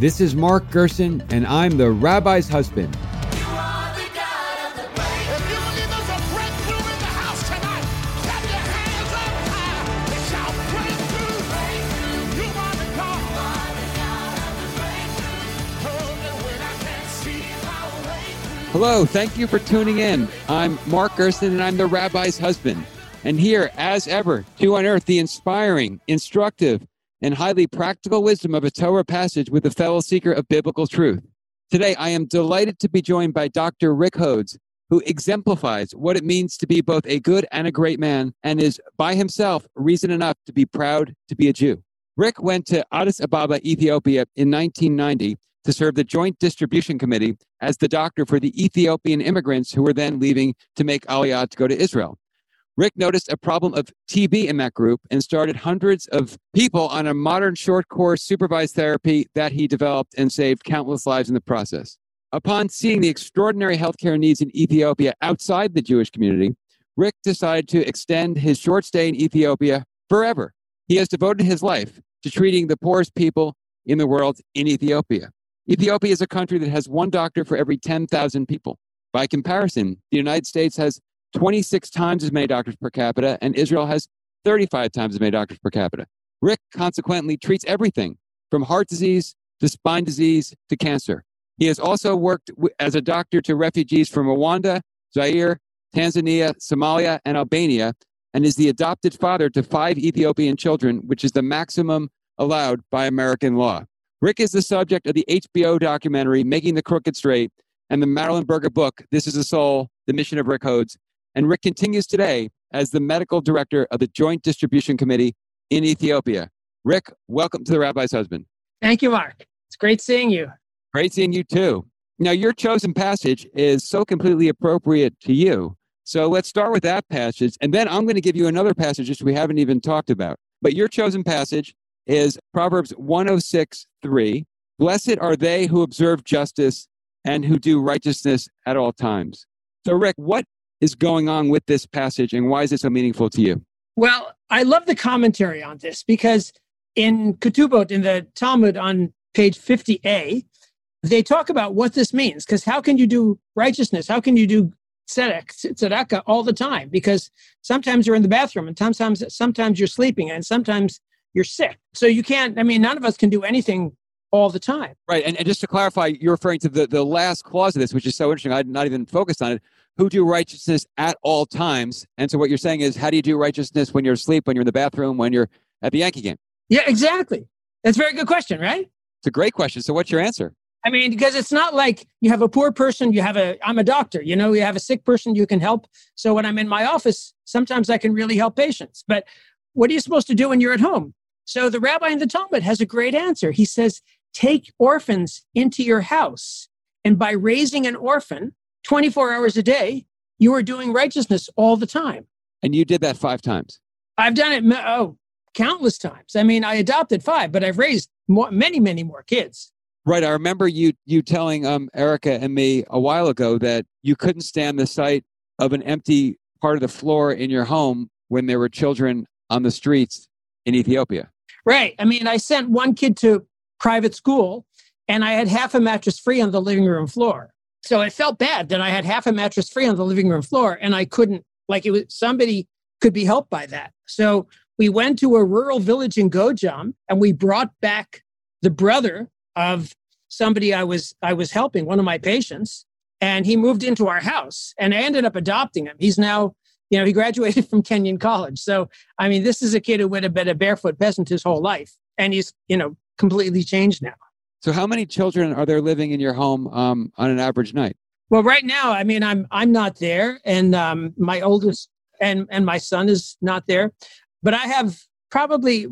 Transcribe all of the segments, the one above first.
This is Mark Gerson, and I'm the rabbi's husband. Hello, thank you for tuning in. I'm Mark Gerson, and I'm the rabbi's husband. And here, as ever, to unearth the inspiring, instructive, and highly practical wisdom of a Torah passage with a fellow seeker of biblical truth. Today, I am delighted to be joined by Dr. Rick Hodes, who exemplifies what it means to be both a good and a great man and is by himself reason enough to be proud to be a Jew. Rick went to Addis Ababa, Ethiopia in 1990 to serve the Joint Distribution Committee as the doctor for the Ethiopian immigrants who were then leaving to make Aliyah to go to Israel. Rick noticed a problem of TB in that group and started hundreds of people on a modern short course supervised therapy that he developed and saved countless lives in the process. Upon seeing the extraordinary healthcare needs in Ethiopia outside the Jewish community, Rick decided to extend his short stay in Ethiopia forever. He has devoted his life to treating the poorest people in the world in Ethiopia. Ethiopia is a country that has one doctor for every 10,000 people. By comparison, the United States has 26 times as many doctors per capita, and Israel has 35 times as many doctors per capita. Rick consequently treats everything from heart disease to spine disease to cancer. He has also worked as a doctor to refugees from Rwanda, Zaire, Tanzania, Somalia, and Albania, and is the adopted father to five Ethiopian children, which is the maximum allowed by American law. Rick is the subject of the HBO documentary Making the Crooked Straight and the Marilyn Berger book, This is the Soul, The Mission of Rick Hodes, and Rick continues today as the medical director of the Joint Distribution Committee in Ethiopia. Rick, welcome to the Rabbi's Husband. Thank you, Mark. It's great seeing you. Great seeing you too. Now, your chosen passage is so completely appropriate to you. So let's start with that passage, and then I'm going to give you another passage which we haven't even talked about. But your chosen passage is Proverbs 106 3. Blessed are they who observe justice and who do righteousness at all times. So, Rick, what is going on with this passage and why is it so meaningful to you? Well, I love the commentary on this because in Ketubot, in the Talmud on page 50a, they talk about what this means. Because how can you do righteousness? How can you do tzedakah all the time? Because sometimes you're in the bathroom and sometimes, sometimes you're sleeping and sometimes you're sick. So you can't, I mean, none of us can do anything all the time. Right. And, and just to clarify, you're referring to the, the last clause of this, which is so interesting. I'd not even focused on it who do righteousness at all times. And so what you're saying is, how do you do righteousness when you're asleep, when you're in the bathroom, when you're at the Yankee game? Yeah, exactly. That's a very good question, right? It's a great question. So what's your answer? I mean, because it's not like you have a poor person, you have a, I'm a doctor, you know, you have a sick person you can help. So when I'm in my office, sometimes I can really help patients. But what are you supposed to do when you're at home? So the rabbi in the Talmud has a great answer. He says, take orphans into your house. And by raising an orphan, 24 hours a day, you are doing righteousness all the time. And you did that five times. I've done it oh, countless times. I mean, I adopted five, but I've raised more, many, many more kids. Right. I remember you you telling um, Erica and me a while ago that you couldn't stand the sight of an empty part of the floor in your home when there were children on the streets in Ethiopia. Right. I mean, I sent one kid to private school and I had half a mattress free on the living room floor. So it felt bad that I had half a mattress free on the living room floor and I couldn't, like, it was somebody could be helped by that. So we went to a rural village in Gojam and we brought back the brother of somebody I was I was helping, one of my patients, and he moved into our house and I ended up adopting him. He's now, you know, he graduated from Kenyon College. So I mean, this is a kid who would have been a barefoot peasant his whole life. And he's, you know, completely changed now. So, how many children are there living in your home um, on an average night? Well, right now, I mean, I'm I'm not there, and um, my oldest and and my son is not there, but I have probably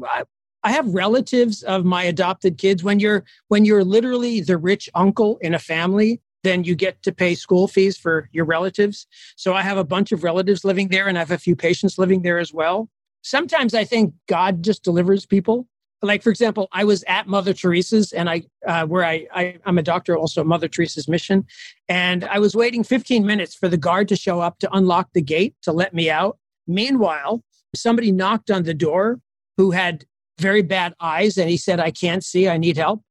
I have relatives of my adopted kids. When you're when you're literally the rich uncle in a family, then you get to pay school fees for your relatives. So I have a bunch of relatives living there, and I have a few patients living there as well. Sometimes I think God just delivers people like for example i was at mother teresa's and i uh, where I, I i'm a doctor also mother teresa's mission and i was waiting 15 minutes for the guard to show up to unlock the gate to let me out meanwhile somebody knocked on the door who had very bad eyes and he said i can't see i need help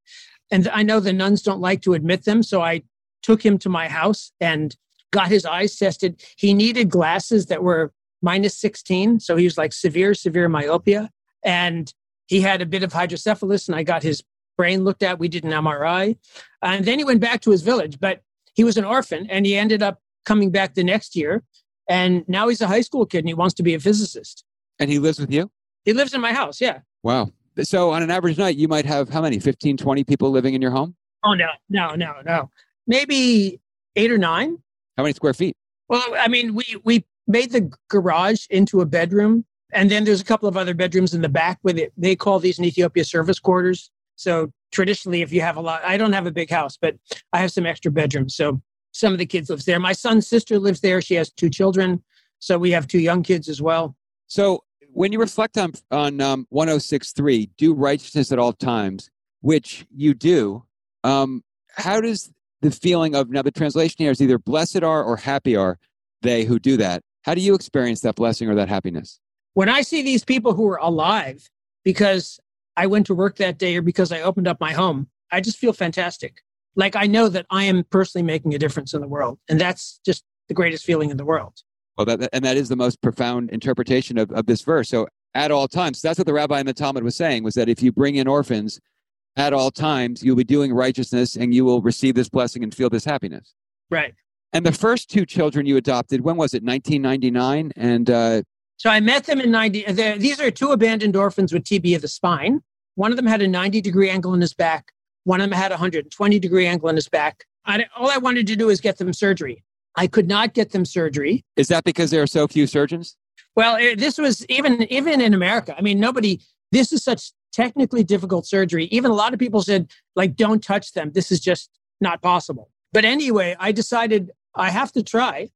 And I know the nuns don't like to admit them. So I took him to my house and got his eyes tested. He needed glasses that were minus 16. So he was like severe, severe myopia. And he had a bit of hydrocephalus, and I got his brain looked at. We did an MRI. And then he went back to his village, but he was an orphan and he ended up coming back the next year. And now he's a high school kid and he wants to be a physicist. And he lives with you? He lives in my house, yeah. Wow. So on an average night, you might have how many? 15, 20 people living in your home? Oh, no, no, no, no. Maybe eight or nine. How many square feet? Well, I mean, we, we made the garage into a bedroom. And then there's a couple of other bedrooms in the back with it. They call these in Ethiopia service quarters. So traditionally, if you have a lot, I don't have a big house, but I have some extra bedrooms. So some of the kids lives there. My son's sister lives there. She has two children. So we have two young kids as well. So when you reflect on on um, 1063, do righteousness at all times, which you do. Um, how does the feeling of now the translation here is either blessed are or happy are they who do that? How do you experience that blessing or that happiness? When I see these people who are alive because I went to work that day or because I opened up my home, I just feel fantastic. Like I know that I am personally making a difference in the world. And that's just the greatest feeling in the world. Well, that, and that is the most profound interpretation of, of this verse. So at all times, that's what the rabbi in the Talmud was saying, was that if you bring in orphans at all times, you'll be doing righteousness and you will receive this blessing and feel this happiness. Right. And the first two children you adopted, when was it? 1999? And uh, so I met them in 90. These are two abandoned orphans with TB of the spine. One of them had a 90 degree angle in his back. One of them had a 120 degree angle in his back. I, all I wanted to do is get them surgery. I could not get them surgery. Is that because there are so few surgeons? Well, it, this was even even in America. I mean, nobody. This is such technically difficult surgery. Even a lot of people said, like, don't touch them. This is just not possible. But anyway, I decided I have to try,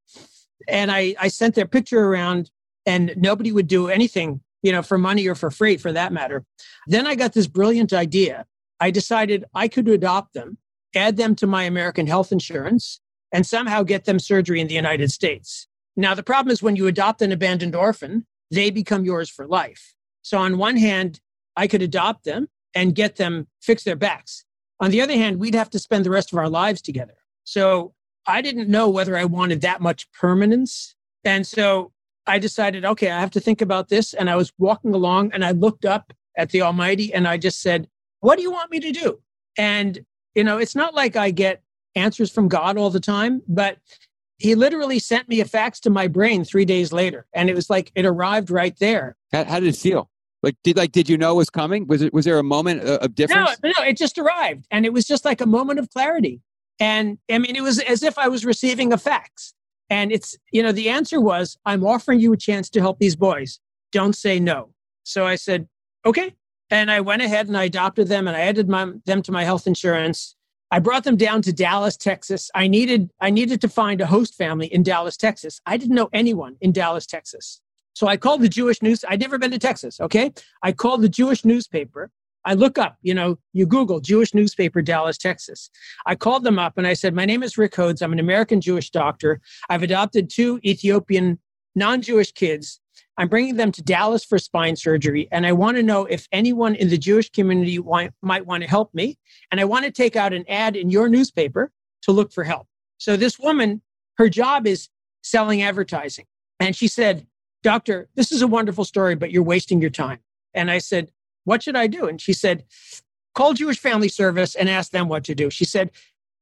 and I I sent their picture around, and nobody would do anything, you know, for money or for free, for that matter. Then I got this brilliant idea. I decided I could adopt them, add them to my American health insurance, and somehow get them surgery in the United States. Now, the problem is when you adopt an abandoned orphan, they become yours for life. So, on one hand, I could adopt them and get them fix their backs. On the other hand, we'd have to spend the rest of our lives together. So, I didn't know whether I wanted that much permanence. And so I decided, okay, I have to think about this. And I was walking along and I looked up at the Almighty and I just said, What do you want me to do? And, you know, it's not like I get answers from God all the time, but he literally sent me a fax to my brain three days later, and it was like it arrived right there. How, how did it feel? Like did like did you know it was coming? Was it was there a moment uh, of difference? No, no, it just arrived, and it was just like a moment of clarity. And I mean, it was as if I was receiving a fax. And it's you know the answer was, I'm offering you a chance to help these boys. Don't say no. So I said, okay. And I went ahead and I adopted them, and I added my, them to my health insurance. I brought them down to Dallas, Texas. I needed I needed to find a host family in Dallas, Texas. I didn't know anyone in Dallas, Texas. So I called the Jewish news. I'd never been to Texas, okay? I called the Jewish newspaper. I look up, you know, you Google Jewish newspaper, Dallas, Texas. I called them up and I said, My name is Rick Hodes. I'm an American Jewish doctor. I've adopted two Ethiopian non Jewish kids I'm bringing them to Dallas for spine surgery, and I want to know if anyone in the Jewish community want, might want to help me. And I want to take out an ad in your newspaper to look for help. So this woman, her job is selling advertising. And she said, Doctor, this is a wonderful story, but you're wasting your time. And I said, What should I do? And she said, Call Jewish Family Service and ask them what to do. She said,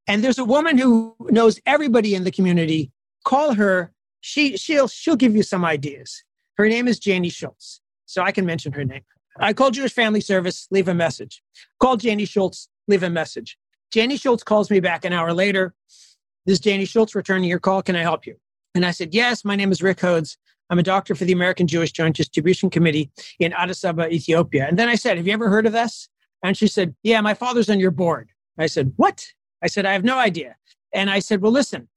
And there's a woman who knows everybody in the community. Call her. She, she'll, she'll give you some ideas. Her name is Janie Schultz. So I can mention her name. I called Jewish Family Service, leave a message. Call Janie Schultz, leave a message. Janie Schultz calls me back an hour later. This is Janie Schultz returning your call. Can I help you? And I said, Yes, my name is Rick Hodes. I'm a doctor for the American Jewish Joint Distribution Committee in Addis Ababa, Ethiopia. And then I said, Have you ever heard of this? And she said, Yeah, my father's on your board. I said, What? I said, I have no idea. And I said, Well, listen,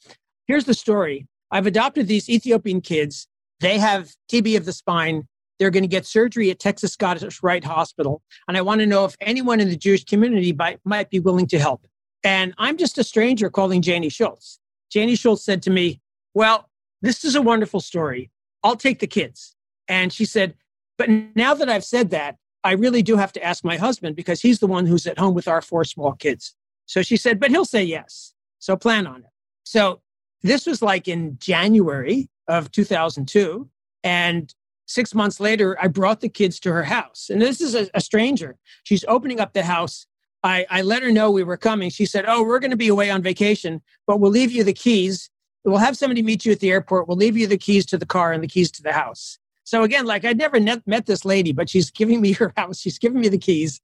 here's the story. I've adopted these Ethiopian kids they have TB of the spine. They're going to get surgery at Texas Scottish Rite Hospital. And I want to know if anyone in the Jewish community might, might be willing to help. And I'm just a stranger calling Janie Schultz. Janie Schultz said to me, Well, this is a wonderful story. I'll take the kids. And she said, But now that I've said that, I really do have to ask my husband because he's the one who's at home with our four small kids. So she said, but he'll say yes. So plan on it. So this was like in January of 2002. And six months later, I brought the kids to her house. And this is a, a stranger. She's opening up the house. I, I let her know we were coming. She said, Oh, we're going to be away on vacation, but we'll leave you the keys. We'll have somebody meet you at the airport. We'll leave you the keys to the car and the keys to the house. So again, like I'd never met, met this lady, but she's giving me her house. She's giving me the keys.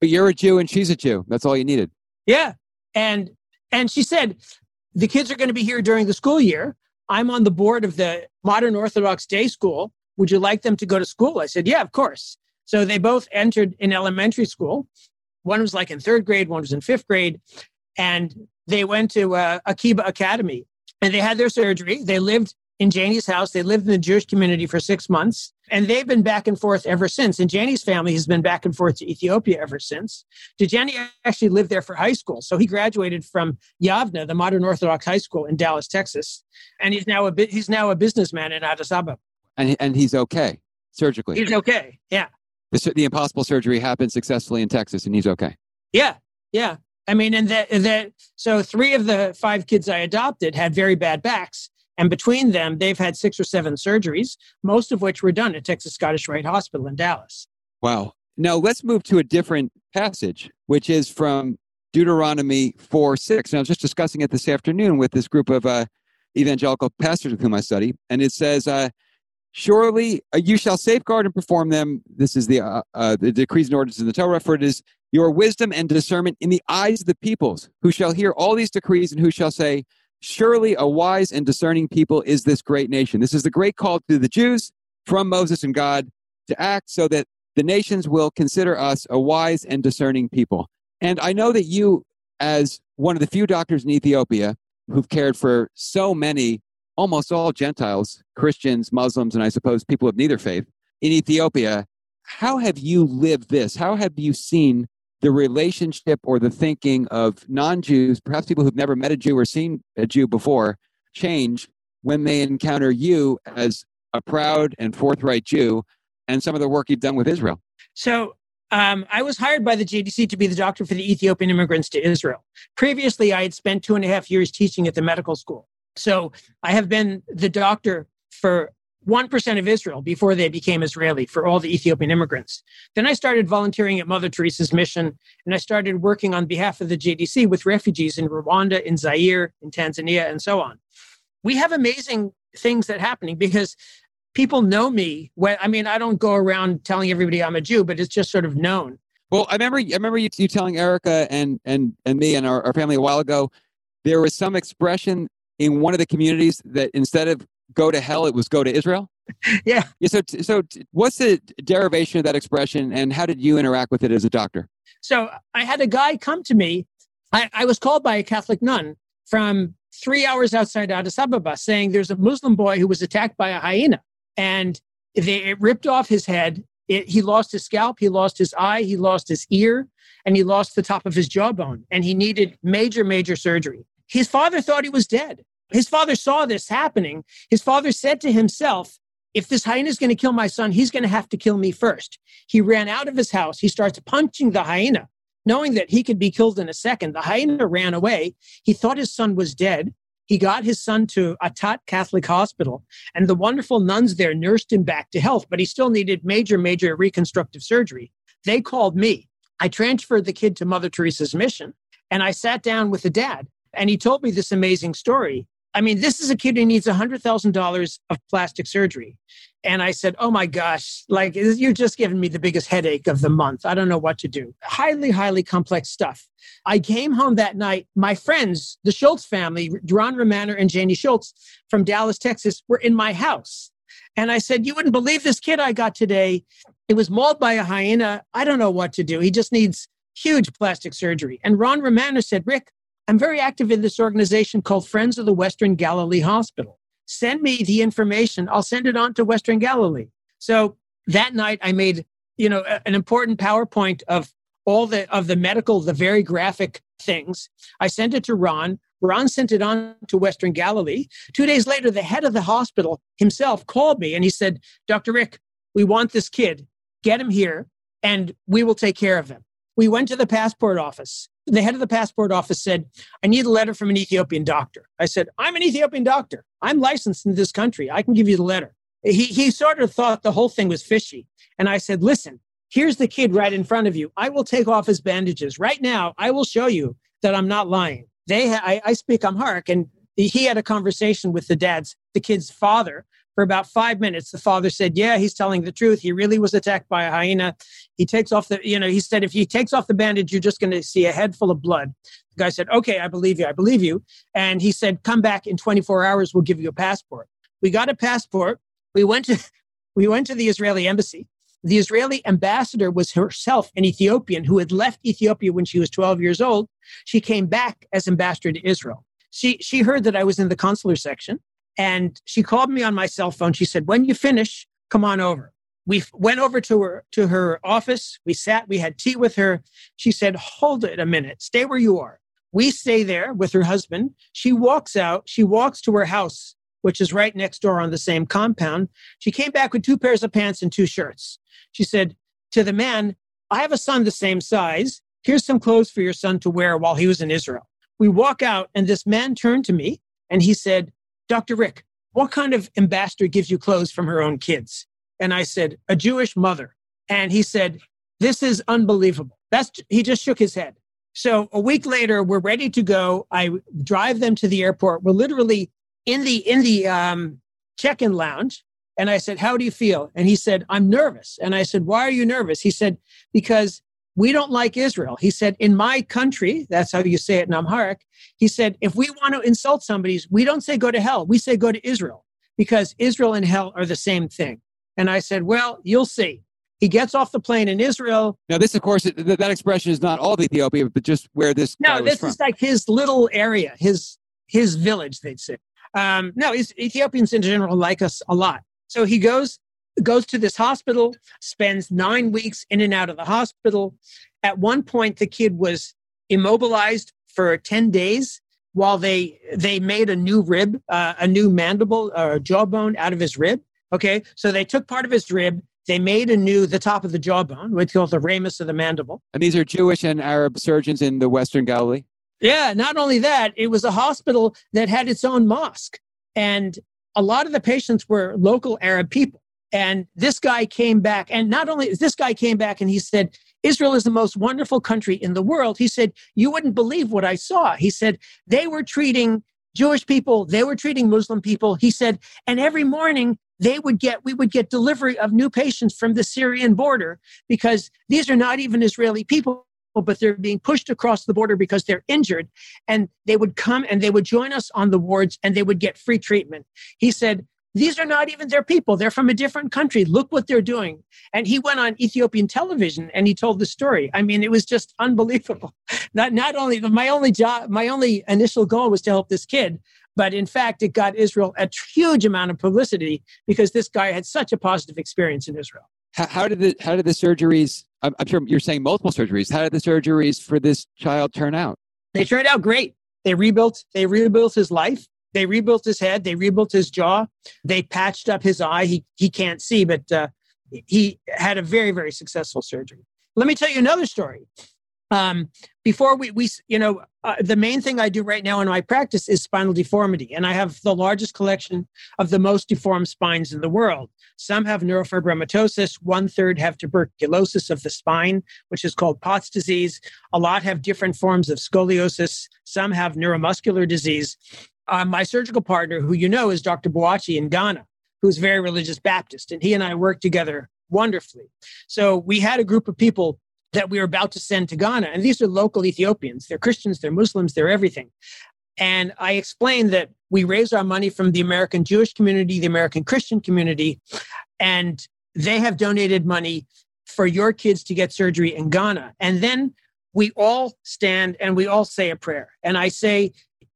But you're a Jew and she's a Jew. That's all you needed. Yeah. And and she said, the kids are going to be here during the school year. I'm on the board of the Modern Orthodox Day School. Would you like them to go to school? I said, Yeah, of course. So they both entered in elementary school. One was like in third grade, one was in fifth grade. And they went to uh, Akiba Academy and they had their surgery. They lived in Janie's house. They lived in the Jewish community for six months, and they've been back and forth ever since. And Janie's family has been back and forth to Ethiopia ever since. Dejani actually lived there for high school, so he graduated from Yavneh, the Modern Orthodox High School in Dallas, Texas, and he's now a bit, he's now a businessman in Addis Ababa. And and he's okay surgically. He's okay. Yeah. The, the impossible surgery happened successfully in Texas, and he's okay. Yeah. Yeah. I mean, and that, that, so three of the five kids I adopted had very bad backs. And between them, they've had six or seven surgeries, most of which were done at Texas Scottish Rite Hospital in Dallas. Wow. Now let's move to a different passage, which is from Deuteronomy 4 6. And I was just discussing it this afternoon with this group of uh, evangelical pastors with whom I study. And it says, uh, Surely uh, you shall safeguard and perform them. This is the, uh, uh, the decrees and ordinances in the Torah, for it is your wisdom and discernment in the eyes of the peoples, who shall hear all these decrees and who shall say, Surely a wise and discerning people is this great nation. This is the great call to the Jews from Moses and God to act so that the nations will consider us a wise and discerning people. And I know that you, as one of the few doctors in Ethiopia who've cared for so many, almost all Gentiles, Christians, Muslims, and I suppose people of neither faith in Ethiopia, how have you lived this? How have you seen the relationship or the thinking of non Jews, perhaps people who've never met a Jew or seen a Jew before, change when they encounter you as a proud and forthright Jew and some of the work you've done with Israel? So, um, I was hired by the JDC to be the doctor for the Ethiopian immigrants to Israel. Previously, I had spent two and a half years teaching at the medical school. So, I have been the doctor for 1% of Israel before they became Israeli for all the Ethiopian immigrants. Then I started volunteering at Mother Teresa's mission, and I started working on behalf of the JDC with refugees in Rwanda, in Zaire, in Tanzania, and so on. We have amazing things that happening because people know me. When, I mean, I don't go around telling everybody I'm a Jew, but it's just sort of known. Well, I remember, I remember you, you telling Erica and, and, and me and our, our family a while ago, there was some expression in one of the communities that instead of go to hell, it was go to Israel? yeah. yeah so, so what's the derivation of that expression and how did you interact with it as a doctor? So I had a guy come to me. I, I was called by a Catholic nun from three hours outside Addis Ababa saying there's a Muslim boy who was attacked by a hyena and they it ripped off his head. It, he lost his scalp, he lost his eye, he lost his ear, and he lost the top of his jawbone. And he needed major, major surgery. His father thought he was dead. His father saw this happening. His father said to himself, if this hyena is going to kill my son, he's going to have to kill me first. He ran out of his house. He starts punching the hyena, knowing that he could be killed in a second. The hyena ran away. He thought his son was dead. He got his son to Attat Catholic Hospital, and the wonderful nuns there nursed him back to health, but he still needed major, major reconstructive surgery. They called me. I transferred the kid to Mother Teresa's mission, and I sat down with the dad, and he told me this amazing story. I mean, this is a kid who needs $100,000 of plastic surgery. And I said, Oh my gosh, like you're just giving me the biggest headache of the month. I don't know what to do. Highly, highly complex stuff. I came home that night. My friends, the Schultz family, Ron Romaner and Janie Schultz from Dallas, Texas, were in my house. And I said, You wouldn't believe this kid I got today. It was mauled by a hyena. I don't know what to do. He just needs huge plastic surgery. And Ron Romaner said, Rick, I'm very active in this organization called Friends of the Western Galilee Hospital. Send me the information. I'll send it on to Western Galilee. So that night I made, you know, an important PowerPoint of all the of the medical, the very graphic things. I sent it to Ron. Ron sent it on to Western Galilee. Two days later, the head of the hospital himself called me and he said, Dr. Rick, we want this kid. Get him here. and we will take care of him. We went to the passport office. The head of the passport office said, I need a letter from an Ethiopian doctor. I said, I'm an Ethiopian doctor. I'm licensed in this country. I can give you the letter. He, he sort of thought the whole thing was fishy. And I said, Listen, here's the kid right in front of you. I will take off his bandages right now. I will show you that I'm not lying. They, I, I speak Amharic, and he had a conversation with the dad's, the kid's father, for about five minutes. The father said, Yeah, he's telling the truth. He really was attacked by a hyena. He takes off the, you know, he said, If he takes off the bandage, you're just going to see a head full of blood. The guy said, Okay, I believe you. I believe you. And he said, Come back in 24 hours. We'll give you a passport. We got a passport. We went to, we went to the Israeli embassy. The Israeli ambassador was herself an Ethiopian who had left Ethiopia when she was 12 years old. She came back as ambassador to Israel. She, she heard that I was in the consular section and she called me on my cell phone. She said, when you finish, come on over. We went over to her, to her office. We sat, we had tea with her. She said, hold it a minute, stay where you are. We stay there with her husband. She walks out. She walks to her house, which is right next door on the same compound. She came back with two pairs of pants and two shirts. She said to the man, I have a son the same size. Here's some clothes for your son to wear while he was in Israel. We walk out, and this man turned to me and he said, Dr. Rick, what kind of ambassador gives you clothes from her own kids? And I said, a Jewish mother. And he said, this is unbelievable. That's, he just shook his head. So a week later, we're ready to go. I drive them to the airport. We're literally in the, in the um, check-in lounge. And I said, how do you feel? And he said, I'm nervous. And I said, why are you nervous? He said, because we don't like Israel. He said, in my country, that's how you say it in Amharic. He said, if we want to insult somebody, we don't say go to hell. We say go to Israel because Israel and hell are the same thing. And I said, well, you'll see. He gets off the plane in Israel. Now, this, of course, that expression is not all of Ethiopia, but just where this. No, this is like his little area, his his village. They'd say. Um, no, Ethiopians in general like us a lot. So he goes goes to this hospital, spends nine weeks in and out of the hospital. At one point, the kid was immobilized for 10 days while they they made a new rib, uh, a new mandible or jawbone out of his rib. Okay, so they took part of his rib, they made a new the top of the jawbone, which called the ramus of the mandible. And these are Jewish and Arab surgeons in the Western Galilee. Yeah, not only that, it was a hospital that had its own mosque, and a lot of the patients were local Arab people. And this guy came back, and not only this guy came back and he said, Israel is the most wonderful country in the world. He said, You wouldn't believe what I saw. He said, They were treating Jewish people, they were treating Muslim people. He said, and every morning they would get, we would get delivery of new patients from the Syrian border because these are not even Israeli people but they're being pushed across the border because they're injured. And they would come and they would join us on the wards and they would get free treatment. He said, these are not even their people. They're from a different country. Look what they're doing. And he went on Ethiopian television and he told the story. I mean, it was just unbelievable. Not, not only my only job, my only initial goal was to help this kid, but in fact, it got Israel a huge amount of publicity because this guy had such a positive experience in Israel. How, how did the how did the surgeries? I'm, I'm sure you're saying multiple surgeries. How did the surgeries for this child turn out? They turned out great. They rebuilt. They rebuilt his life. They rebuilt his head. They rebuilt his jaw. They patched up his eye. He he can't see, but uh, he had a very very successful surgery. Let me tell you another story. Um, before we we you know uh, the main thing I do right now in my practice is spinal deformity, and I have the largest collection of the most deformed spines in the world. Some have neurofibromatosis. One third have tuberculosis of the spine, which is called Pott's disease. A lot have different forms of scoliosis. Some have neuromuscular disease uh, my surgical partner, who you know is Dr. Boachie in Ghana, who's very religious Baptist, and he and I worked together wonderfully. So we had a group of people that we were about to send to Ghana, and these are local Ethiopians. They're Christians, they're Muslims, they're everything. And I explained that we raise our money from the American Jewish community, the American Christian community, and they have donated money for your kids to get surgery in Ghana. And then we all stand and we all say a prayer. And I say,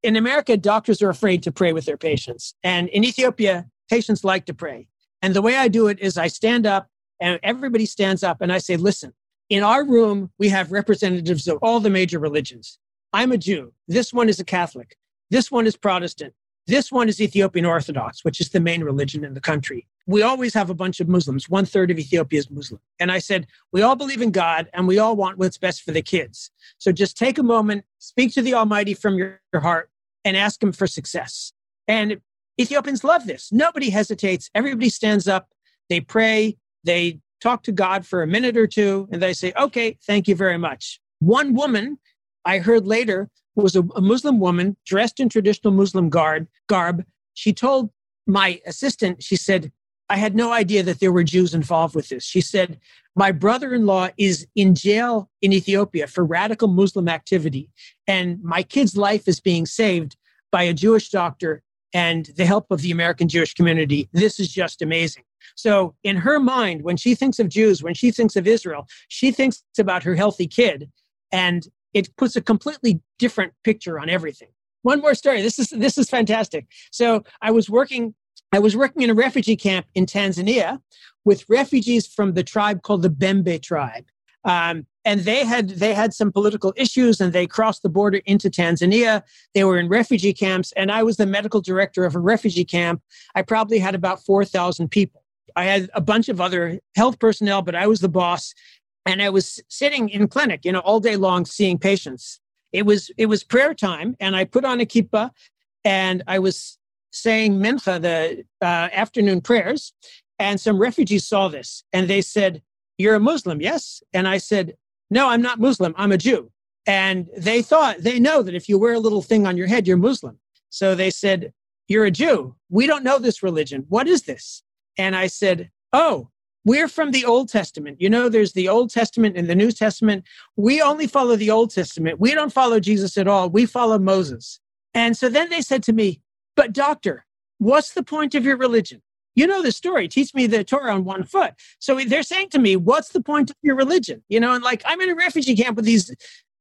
in America, doctors are afraid to pray with their patients. And in Ethiopia, patients like to pray. And the way I do it is I stand up and everybody stands up and I say, listen, in our room, we have representatives of all the major religions. I'm a Jew. This one is a Catholic. This one is Protestant. This one is Ethiopian Orthodox, which is the main religion in the country. we always have a bunch of Muslims. One third of Ethiopia is Muslim. And I said, we all believe in God and we all want what's best for the kids. So just take a moment, speak to the Almighty from your, heart, and ask Him for success. And Ethiopians love this. Nobody hesitates. Everybody stands up. They pray. They talk to God for a minute or two, and they say, okay, thank you very much. One woman I heard later was a, a Muslim woman dressed in traditional Muslim garb, garb. She told my assistant, she said, I had no idea that there were Jews involved with this. She said, My brother in law is in jail in Ethiopia for radical Muslim activity, and my kid's life is being saved by a Jewish doctor and the help of the American Jewish community. This is just amazing. So, in her mind, when she thinks of Jews, when she thinks of Israel, she thinks about her healthy kid, and it puts a completely different picture on everything. One more story. This is this is fantastic. So, I was working I was working in a refugee camp in Tanzania with refugees from the tribe called the Bembe tribe. Um, and they had they had some political issues and they crossed the border into Tanzania. They were in refugee camps, and I was the medical director of a refugee camp. I probably had about four thousand people. I had a bunch of other health personnel, but I was the boss, and I was sitting in clinic, you know, all day long seeing patients. It was it was prayer time, and I put on a kippah, and I was saying mincha, the uh, afternoon prayers, and some refugees saw this, and they said, "You're a Muslim, yes?" And I said, "No, I'm not Muslim. I'm a Jew." And they thought they know that if you wear a little thing on your head, you're Muslim. So they said, "You're a Jew. We don't know this religion. What is this?" And I said, "Oh." We're from the Old Testament. You know, there's the Old Testament and the New Testament. We only follow the Old Testament. We don't follow Jesus at all. We follow Moses. And so then they said to me, but, doctor, what's the point of your religion? You know the story. Teach me the Torah on one foot. So they're saying to me, what's the point of your religion? You know, and like I'm in a refugee camp with these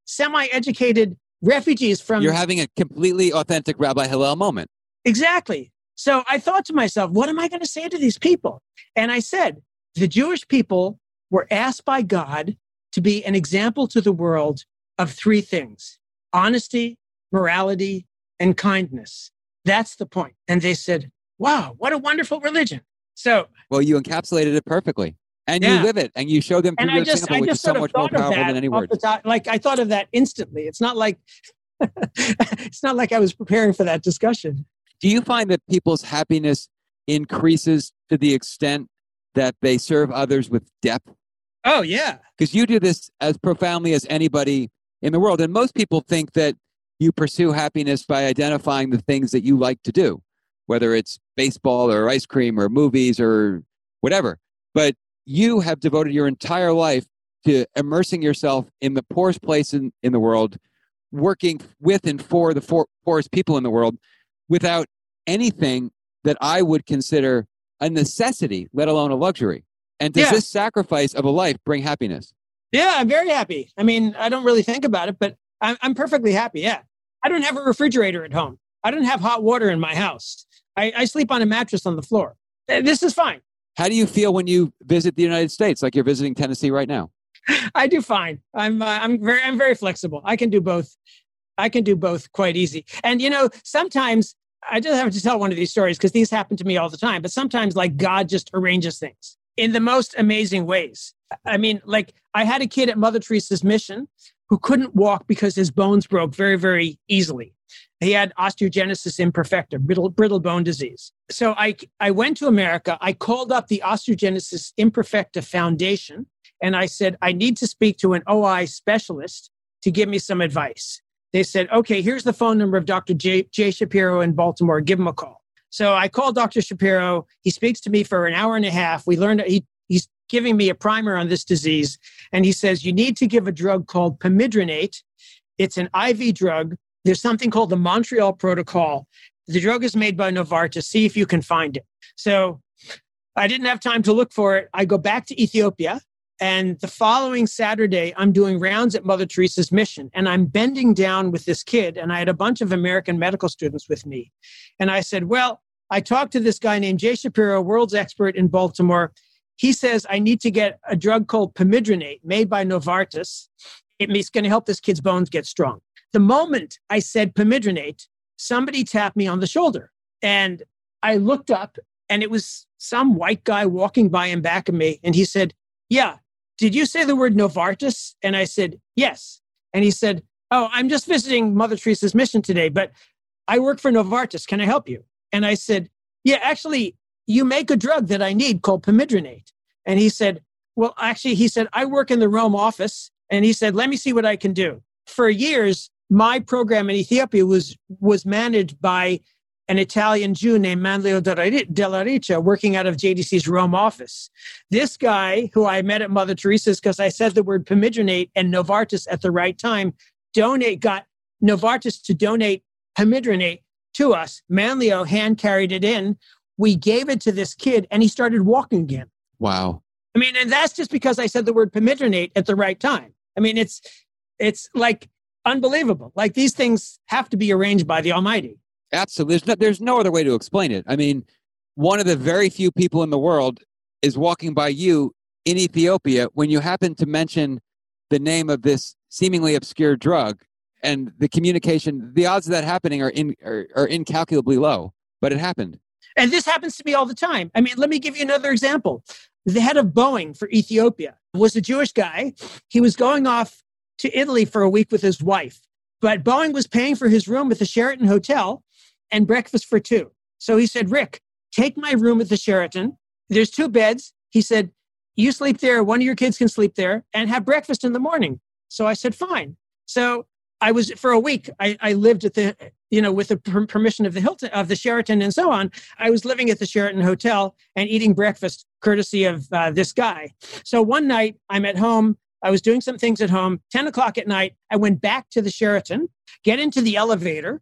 semi educated refugees from. You're having a completely authentic Rabbi Hillel moment. Exactly. So I thought to myself, what am I going to say to these people? And I said, the Jewish people were asked by God to be an example to the world of three things honesty, morality, and kindness. That's the point. And they said, wow, what a wonderful religion. So, well, you encapsulated it perfectly. And yeah. you live it and you show them through and your I just, example, I which is so much more powerful than any words. Like I thought of that instantly. It's not like it's not like I was preparing for that discussion. Do you find that people's happiness increases to the extent that they serve others with depth? Oh yeah. Because you do this as profoundly as anybody in the world. And most people think that you pursue happiness by identifying the things that you like to do, whether it's baseball or ice cream or movies or whatever. But you have devoted your entire life to immersing yourself in the poorest place in, in the world, working with and for the for, poorest people in the world without anything that I would consider a necessity, let alone a luxury. And does yeah. this sacrifice of a life bring happiness? Yeah, I'm very happy. I mean, I don't really think about it, but I'm, I'm perfectly happy. Yeah. I don't have a refrigerator at home. I don't have hot water in my house. I, I sleep on a mattress on the floor. This is fine. How do you feel when you visit the United States, like you're visiting Tennessee right now? I do fine. I'm uh, I'm very I'm very flexible. I can do both. I can do both quite easy. And you know, sometimes I just have to tell one of these stories because these happen to me all the time. But sometimes, like God just arranges things in the most amazing ways. I mean, like I had a kid at Mother Teresa's mission who couldn't walk because his bones broke very, very easily. He had osteogenesis imperfecta, brittle, brittle bone disease. So I, I went to America. I called up the Osteogenesis Imperfecta Foundation and I said, I need to speak to an OI specialist to give me some advice. They said, okay, here's the phone number of Dr. Jay, Jay Shapiro in Baltimore. Give him a call. So I called Dr. Shapiro. He speaks to me for an hour and a half. We learned he, giving me a primer on this disease. And he says, you need to give a drug called pamidronate. It's an IV drug. There's something called the Montreal Protocol. The drug is made by Novartis. See if you can find it. So I didn't have time to look for it. I go back to Ethiopia. And the following Saturday, I'm doing rounds at Mother Teresa's mission. And I'm bending down with this kid. And I had a bunch of American medical students with me. And I said, Well, I talked to this guy named Jay Shapiro, world's expert in Baltimore. He says, I need to get a drug called pamidronate made by Novartis. It's going to help this kid's bones get strong. The moment I said pamidronate, somebody tapped me on the shoulder. And I looked up and it was some white guy walking by in back of me, and he said, "Yeah, did you say the word Novartis?" And I said, "Yes." And he said, "Oh, I'm just visiting Mother Teresa's mission today, but I work for Novartis. Can I help you?" And I said, "Yeah, actually, you make a drug that I need called pamidronate." And he said, "Well, actually, he said I work in the Rome office." And he said, "Let me see what I can do." For years, my program in Ethiopia was was managed by an Italian Jew named Manlio Dell'Ariccia working out of JDC's Rome office. This guy, who I met at Mother Teresa's because I said the word pamidronate and Novartis at the right time, donate got Novartis to donate pamidronate to us. Manlio hand carried it in. We gave it to this kid and he started walking again. Wow. I mean, and that's just because I said the word pamidronate at the right time. I mean, it's it's like unbelievable. Like these things have to be arranged by the Almighty. Absolutely. There's no, there's no other way to explain it. I mean, one of the very few people in the world is walking by you in Ethiopia when you happen to mention the name of this seemingly obscure drug and the communication the odds of that happening are in are, are incalculably low but it happened and this happens to me all the time i mean let me give you another example the head of boeing for ethiopia was a jewish guy he was going off to Italy for a week with his wife. But Boeing was paying for his room at the Sheraton Hotel and breakfast for two. So he said, Rick, take my room at the Sheraton. There's two beds. He said, You sleep there, one of your kids can sleep there, and have breakfast in the morning. So I said, Fine. So I was for a week. I, I lived at the, you know, with the per- permission of the Hilton, of the Sheraton, and so on. I was living at the Sheraton Hotel and eating breakfast, courtesy of uh, this guy. So one night, I'm at home. I was doing some things at home. 10 o'clock at night, I went back to the Sheraton, get into the elevator.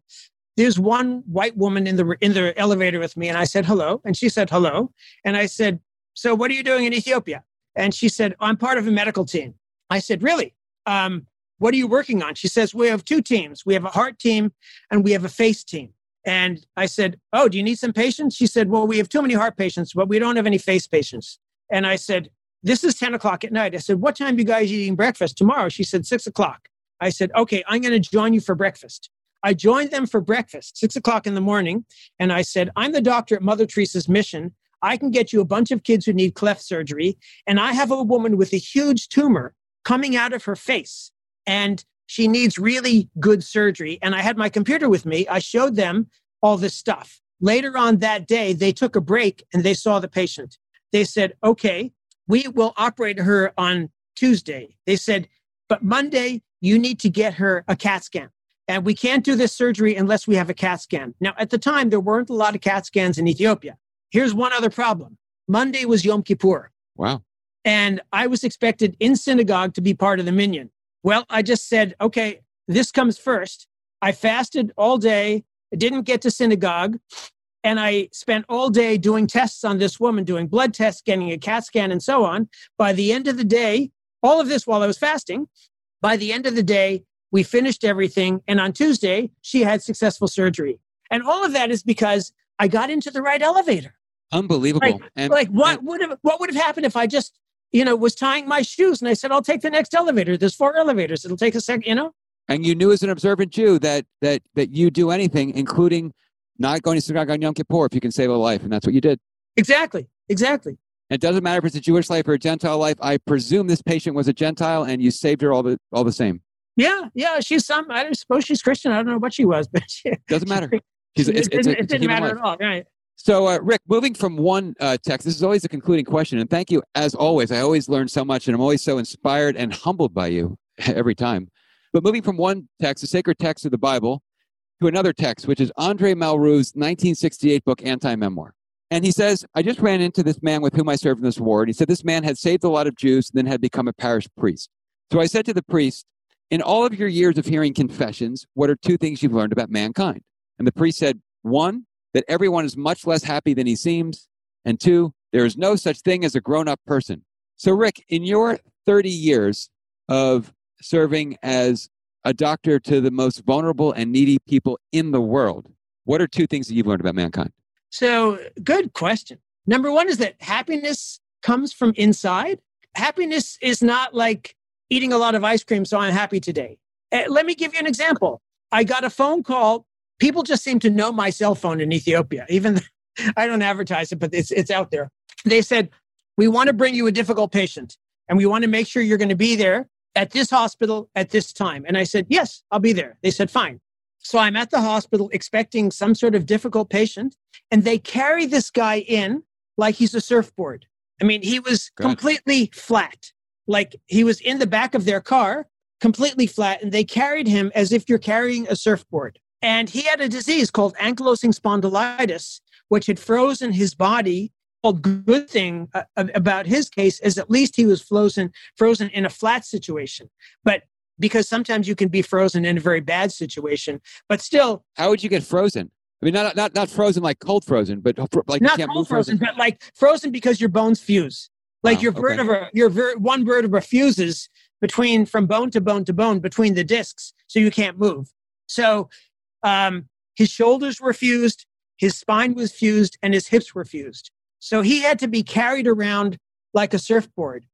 There's one white woman in the in the elevator with me, and I said hello, and she said hello, and I said, "So what are you doing in Ethiopia?" And she said, "I'm part of a medical team." I said, "Really? Um, what are you working on?" She says, "We have two teams. We have a heart team, and we have a face team." And I said, "Oh, do you need some patients?" She said, "Well, we have too many heart patients, but we don't have any face patients." And I said, this is 10 o'clock at night. I said, What time you guys eating breakfast tomorrow? She said, Six o'clock. I said, Okay, I'm going to join you for breakfast. I joined them for breakfast, six o'clock in the morning. And I said, I'm the doctor at Mother Teresa's mission. I can get you a bunch of kids who need cleft surgery. And I have a woman with a huge tumor coming out of her face. And she needs really good surgery. And I had my computer with me. I showed them all this stuff. Later on that day, they took a break and they saw the patient. They said, okay, we will operate her on Tuesday. They said, but Monday, you need to get her a CAT scan. And we can't do this surgery unless we have a CAT scan. Now, at the time, there weren't a lot of CAT scans in Ethiopia. Here's one other problem Monday was Yom Kippur. Wow. And I was expected in synagogue to be part of the minyan. Well, I just said, okay, this comes first. I fasted all day, I didn't get to synagogue. And I spent all day doing tests on this woman, doing blood tests, getting a CAT scan, and so on. By the end of the day, all of this while I was fasting, by the end of the day, we finished everything. And on Tuesday, she had successful surgery. And all of that is because I got into the right elevator. Unbelievable. Like, and, like what and, would have what would have happened if I just, you know, was tying my shoes and I said, I'll take the next elevator. There's four elevators. It'll take a second, you know? And you knew as an observant Jew that that that you do anything, including not going to synagogue on Yom Kippur if you can save a life. And that's what you did. Exactly. Exactly. It doesn't matter if it's a Jewish life or a Gentile life. I presume this patient was a Gentile and you saved her all the all the same. Yeah, yeah. She's some I suppose she's Christian. I don't know what she was, but she, doesn't matter. She's, it's, it, it's, it, didn't matter life. at all. Right. So, uh, Rick, moving from one uh, text, this is always a concluding question, and thank you as always. I always learn so much, and I'm always so inspired and humbled by you every time. But moving from one text, the sacred text of the Bible, to another text, which is Andre Malraux's 1968 book, Anti Memoir. And he says, I just ran into this man with whom I served in this war. And he said, This man had saved a lot of Jews and then had become a parish priest. So I said to the priest, In all of your years of hearing confessions, what are two things you've learned about mankind? And the priest said, One, that everyone is much less happy than he seems. And two, there is no such thing as a grown up person. So, Rick, in your 30 years of serving as a doctor to the most vulnerable and needy people in the world. What are two things that you've learned about mankind? So, good question. Number one is that happiness comes from inside. Happiness is not like eating a lot of ice cream, so I'm happy today. Uh, let me give you an example. I got a phone call. People just seem to know my cell phone in Ethiopia, even I don't advertise it, but it's it's out there. They said, "We want to bring you a difficult patient, and we want to make sure you're going to be there at this hospital at this time." And I said, "Yes, I'll be there." They said, "Fine." So I'm at the hospital expecting some sort of difficult patient, and they carry this guy in like he's a surfboard. I mean, he was God. completely flat, like he was in the back of their car, completely flat, and they carried him as if you're carrying a surfboard. And he had a disease called ankylosing spondylitis, which had frozen his body. Well, good thing uh, about his case is at least he was frozen, frozen in a flat situation. But because sometimes you can be frozen in a very bad situation, but still. How would you get frozen? I mean, not not not frozen like cold frozen, but like not cold frozen, frozen, but like frozen because your bones fuse. Like wow, your vertebra, okay. your ver- one vertebra fuses between from bone to bone to bone between the discs, so you can't move. So um, his shoulders were fused, his spine was fused, and his hips were fused. So he had to be carried around like a surfboard.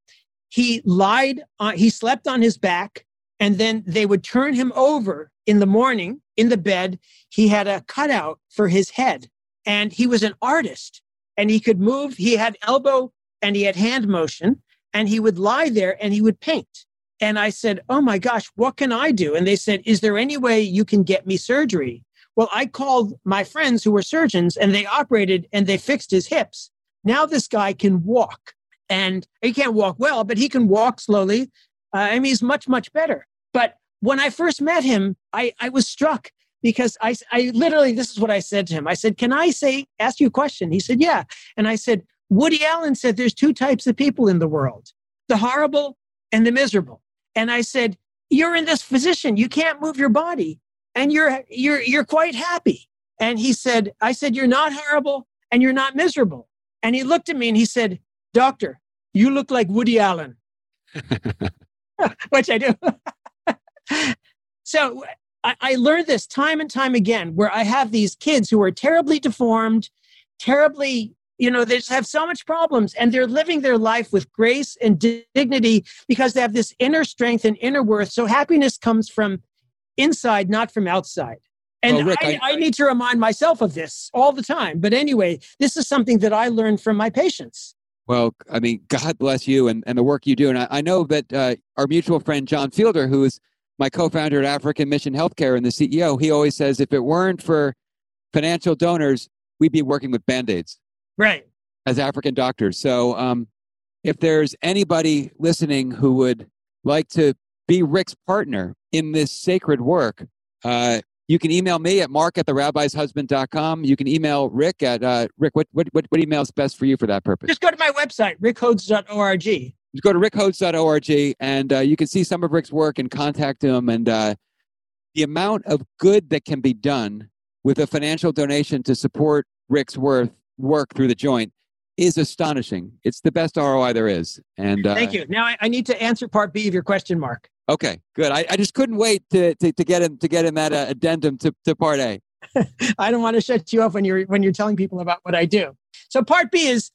He lied, on, he slept on his back, and then they would turn him over in the morning in the bed. He had a cutout for his head, and he was an artist, and he could move. He had elbow and he had hand motion, and he would lie there and he would paint. And I said, Oh my gosh, what can I do? And they said, Is there any way you can get me surgery? Well, I called my friends who were surgeons and they operated and they fixed his hips. Now this guy can walk and he can't walk well, but he can walk slowly. Uh, I mean, he's much, much better. But when I first met him, I, I was struck because I, I literally, this is what I said to him. I said, Can I say, ask you a question? He said, Yeah. And I said, Woody Allen said there's two types of people in the world the horrible and the miserable. And I said, You're in this position. You can't move your body and you're, you're, you're quite happy. And he said, I said, You're not horrible and you're not miserable. And he looked at me and he said, Doctor, you look like Woody Allen, which I do. so I, I learned this time and time again where I have these kids who are terribly deformed, terribly you know they just have so much problems and they're living their life with grace and dignity because they have this inner strength and inner worth. So happiness comes from inside not from outside. And well, Rick, I, I, I, need to remind myself of this all the time. But anyway this is something that i learned from my patients. Well i mean god bless you and, and the work you do. And i, I know that uh, our mutual friend jon fielder who is my co-founder at african mission healthcare and the ceo he always says if it weren't for financial donors we'd be working with band-aids Right. As African doctors. So um, if there's anybody listening who would like to be Rick's partner in this sacred work, uh, you can email me at mark at the rabbishusband.com. You can email Rick at uh, Rick. What, what, what, what email is best for you for that purpose? Just go to my website, rickhodes.org. Just go to rickhodes.org and uh, you can see some of Rick's work and contact him. And uh, the amount of good that can be done with a financial donation to support Rick's worth work through the joint is astonishing. It's the best ROI there is. And uh, thank you. Now I, I, need to answer part B of your question, Mark. Okay, good. I, I just couldn't wait to, to, to get him to get him that uh, addendum to, to part A. I don't want to shut you off when you're when you're telling people about what I do. So part B is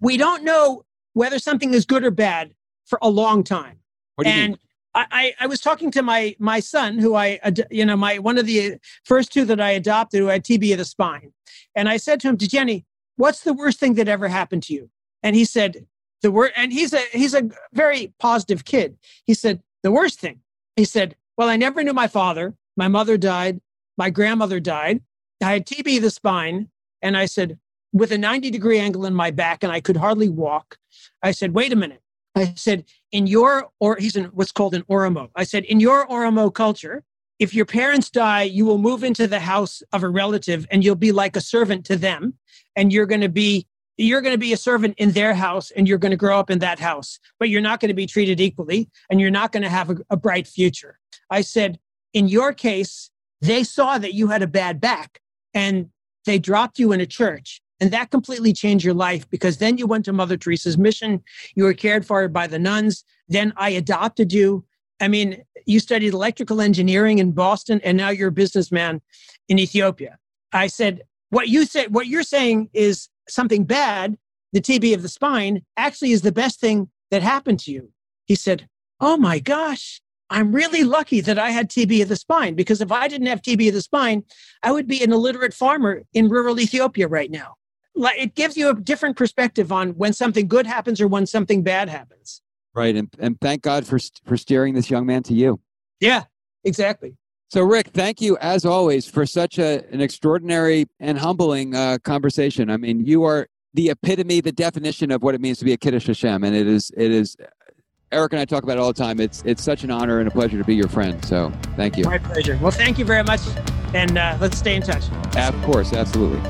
we don't know whether something is good or bad for a long time. What do you and mean? I, I was talking to my my son who I you know my one of the first two that I adopted who had TB of the spine, and I said to him, Jenny, what's the worst thing that ever happened to you? And he said, the word, and he's a, he's a very positive kid. He said, the worst thing, he said, well, I never knew my father. My mother died. My grandmother died. I had TB the spine. And I said, with a 90 degree angle in my back, and I could hardly walk. I said, wait a minute. I said, in your, or he's in what's called an Oromo. I said, in your Oromo culture, if your parents die, you will move into the house of a relative and you'll be like a servant to them and you're going to be you're going to be a servant in their house and you're going to grow up in that house but you're not going to be treated equally and you're not going to have a, a bright future i said in your case they saw that you had a bad back and they dropped you in a church and that completely changed your life because then you went to Mother Teresa's mission. You were cared for by the nuns. Then I adopted you. I mean, you studied electrical engineering in Boston and now you're a businessman in Ethiopia. I said, what you say, what you're saying is something bad, the TB of the spine, actually is the best thing that happened to you. He said, Oh my gosh, I'm really lucky that I had TB of the spine because if I didn't have TB of the spine, I would be an illiterate farmer in rural Ethiopia right now. like it gives you a different perspective on when something good happens or when something bad happens. Right, and and thank God for for steering this young man to you. Yeah, exactly. So, Rick, thank you as always for such a, an extraordinary and humbling uh, conversation. I mean, you are the epitome, the definition of what it means to be a Kiddush Hashem, and it is it is. Eric and I talk about it all the time. It's it's such an honor and a pleasure to be your friend. So, thank you. My pleasure. Well, thank you very much, and uh, let's stay in touch. Of course, absolutely.